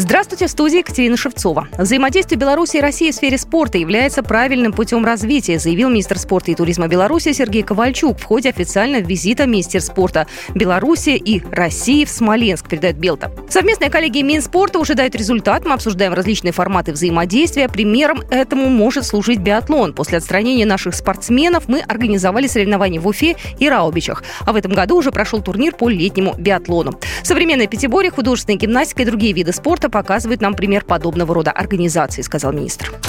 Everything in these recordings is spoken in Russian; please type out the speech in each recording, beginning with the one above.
Здравствуйте, в студии Екатерина Шевцова. Взаимодействие Беларуси и России в сфере спорта является правильным путем развития, заявил министр спорта и туризма Беларуси Сергей Ковальчук в ходе официального визита министр спорта Беларуси и России в Смоленск, передает Белта. Совместная коллегия Минспорта уже дает результат. Мы обсуждаем различные форматы взаимодействия. Примером этому может служить биатлон. После отстранения наших спортсменов мы организовали соревнования в Уфе и Раубичах. А в этом году уже прошел турнир по летнему биатлону. Современное пятиборье, художественная гимнастика и другие виды спорта это показывает нам пример подобного рода организации, сказал министр.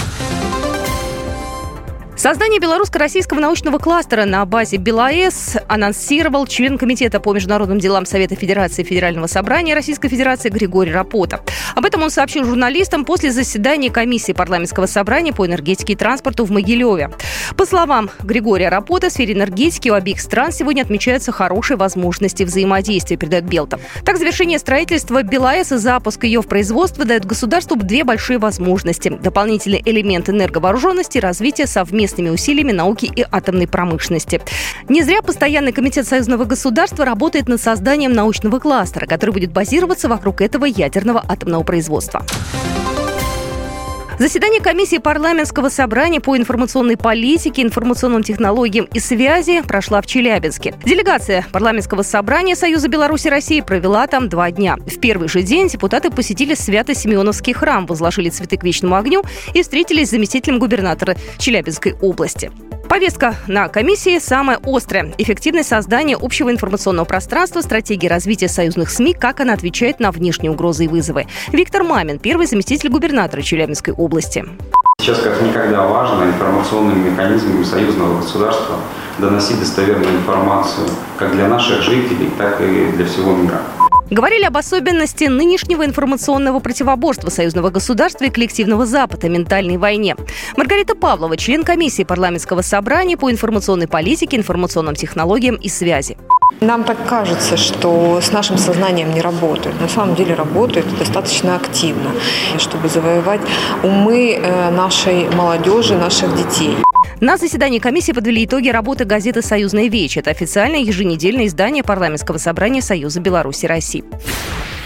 Создание белорусско-российского научного кластера на базе БелАЭС анонсировал член Комитета по международным делам Совета Федерации Федерального собрания Российской Федерации Григорий Рапота. Об этом он сообщил журналистам после заседания комиссии парламентского собрания по энергетике и транспорту в Могилеве. По словам Григория Рапота, в сфере энергетики у обеих стран сегодня отмечаются хорошие возможности взаимодействия, передает Белта. Так, завершение строительства БелАЭС и запуск ее в производство дают государству две большие возможности. Дополнительный элемент энерговооруженности и развитие совместного совместными усилиями науки и атомной промышленности. Не зря Постоянный комитет союзного государства работает над созданием научного кластера, который будет базироваться вокруг этого ядерного атомного производства. Заседание комиссии парламентского собрания по информационной политике, информационным технологиям и связи прошла в Челябинске. Делегация парламентского собрания Союза Беларуси России провела там два дня. В первый же день депутаты посетили Свято-Симеоновский храм, возложили цветы к вечному огню и встретились с заместителем губернатора Челябинской области. Повестка на комиссии самая острая. Эффективность создания общего информационного пространства, стратегия развития союзных СМИ, как она отвечает на внешние угрозы и вызовы. Виктор Мамин, первый заместитель губернатора Челябинской области. Сейчас как никогда важно информационными механизмами союзного государства доносить достоверную информацию как для наших жителей, так и для всего мира. Говорили об особенности нынешнего информационного противоборства союзного государства и коллективного Запада ментальной войне. Маргарита Павлова, член комиссии парламентского собрания по информационной политике, информационным технологиям и связи. Нам так кажется, что с нашим сознанием не работают. На самом деле работают достаточно активно, чтобы завоевать умы э, нашей молодежи, наших детей. На заседании комиссии подвели итоги работы газеты «Союзная вечь». Это официальное еженедельное издание парламентского собрания Союза Беларуси России.